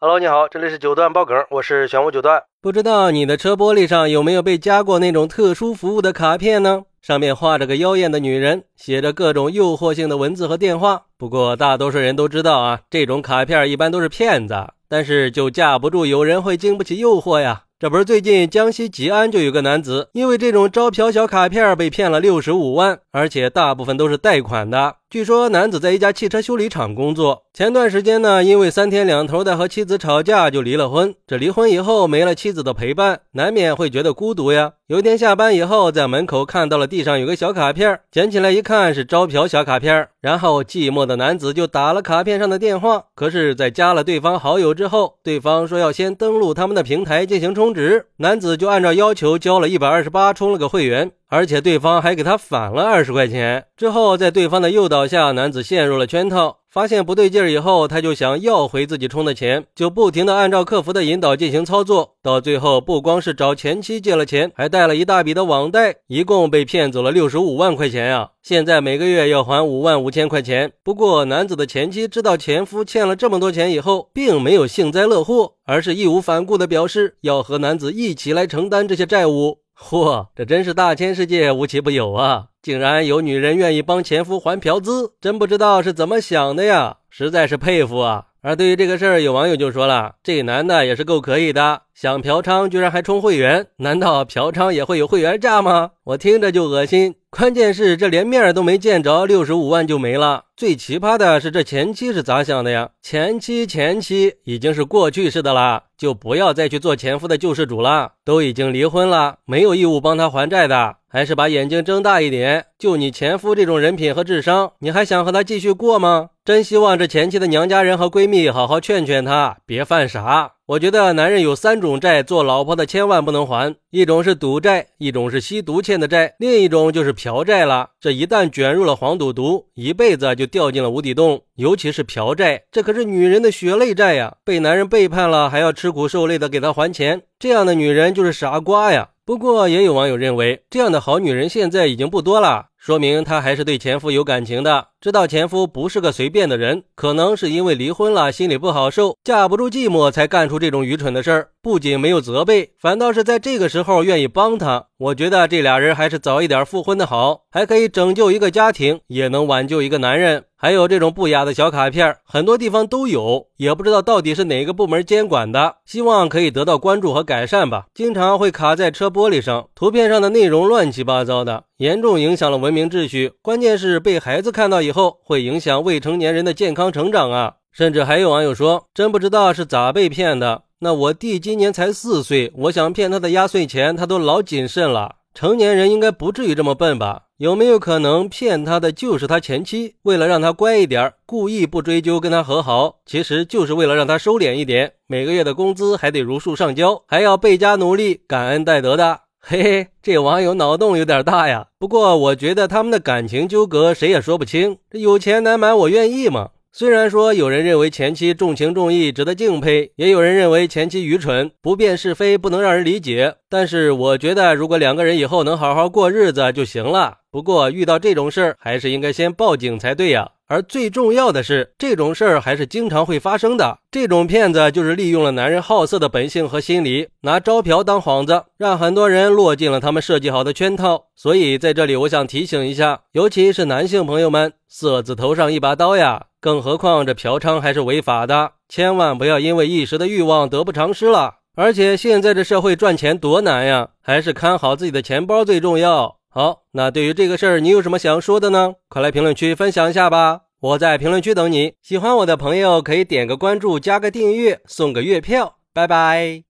Hello，你好，这里是九段爆梗，我是玄武九段。不知道你的车玻璃上有没有被加过那种特殊服务的卡片呢？上面画着个妖艳的女人，写着各种诱惑性的文字和电话。不过大多数人都知道啊，这种卡片一般都是骗子，但是就架不住有人会经不起诱惑呀。这不是最近江西吉安就有个男子，因为这种招嫖小卡片被骗了六十五万，而且大部分都是贷款的。据说男子在一家汽车修理厂工作，前段时间呢，因为三天两头的和妻子吵架，就离了婚。这离婚以后没了妻子的陪伴，难免会觉得孤独呀。有一天下班以后，在门口看到了地上有个小卡片，捡起来一看是招嫖小卡片，然后寂寞的男子就打了卡片上的电话。可是，在加了对方好友之后，对方说要先登录他们的平台进行充值，男子就按照要求交了一百二十八，充了个会员。而且对方还给他返了二十块钱。之后，在对方的诱导下，男子陷入了圈套。发现不对劲儿以后，他就想要回自己充的钱，就不停的按照客服的引导进行操作。到最后，不光是找前妻借了钱，还贷了一大笔的网贷，一共被骗走了六十五万块钱呀！现在每个月要还五万五千块钱。不过，男子的前妻知道前夫欠了这么多钱以后，并没有幸灾乐祸，而是义无反顾的表示要和男子一起来承担这些债务。嚯，这真是大千世界无奇不有啊！竟然有女人愿意帮前夫还嫖资，真不知道是怎么想的呀！实在是佩服啊！而对于这个事儿，有网友就说了：“这男的也是够可以的，想嫖娼居然还充会员，难道嫖娼也会有会员价吗？我听着就恶心。关键是这连面都没见着，六十五万就没了。最奇葩的是这前妻是咋想的呀？前妻前妻已经是过去式的了。”就不要再去做前夫的救世主了，都已经离婚了，没有义务帮他还债的，还是把眼睛睁大一点。就你前夫这种人品和智商，你还想和他继续过吗？真希望这前妻的娘家人和闺蜜好好劝劝他，别犯傻。我觉得男人有三种债，做老婆的千万不能还。一种是赌债，一种是吸毒欠的债，另一种就是嫖债了。这一旦卷入了黄赌毒，一辈子就掉进了无底洞。尤其是嫖债，这可是女人的血泪债呀！被男人背叛了，还要吃苦受累的给他还钱，这样的女人就是傻瓜呀。不过也有网友认为，这样的好女人现在已经不多了。说明她还是对前夫有感情的，知道前夫不是个随便的人，可能是因为离婚了，心里不好受，架不住寂寞，才干出这种愚蠢的事儿。不仅没有责备，反倒是在这个时候愿意帮他。我觉得这俩人还是早一点复婚的好，还可以拯救一个家庭，也能挽救一个男人。还有这种不雅的小卡片，很多地方都有，也不知道到底是哪个部门监管的。希望可以得到关注和改善吧。经常会卡在车玻璃上，图片上的内容乱七八糟的。严重影响了文明秩序，关键是被孩子看到以以后，会影响未成年人的健康成长啊！甚至还有网友说，真不知道是咋被骗的。那我弟今年才四岁，我想骗他的压岁钱，他都老谨慎了。成年人应该不至于这么笨吧？有没有可能骗他的就是他前妻？为了让他乖一点，故意不追究跟他和好，其实就是为了让他收敛一点，每个月的工资还得如数上交，还要倍加努力，感恩戴德的。嘿嘿，这网友脑洞有点大呀。不过我觉得他们的感情纠葛谁也说不清。这有钱难买我愿意吗？虽然说有人认为前妻重情重义，值得敬佩，也有人认为前妻愚蠢，不辨是非，不能让人理解。但是我觉得，如果两个人以后能好好过日子就行了。不过遇到这种事儿，还是应该先报警才对呀。而最重要的是，这种事儿还是经常会发生的。这种骗子就是利用了男人好色的本性和心理，拿招嫖当幌子，让很多人落进了他们设计好的圈套。所以在这里，我想提醒一下，尤其是男性朋友们，色字头上一把刀呀！更何况这嫖娼还是违法的，千万不要因为一时的欲望得不偿失了。而且现在这社会赚钱多难呀，还是看好自己的钱包最重要。好，那对于这个事儿，你有什么想说的呢？快来评论区分享一下吧！我在评论区等你。喜欢我的朋友可以点个关注，加个订阅，送个月票。拜拜。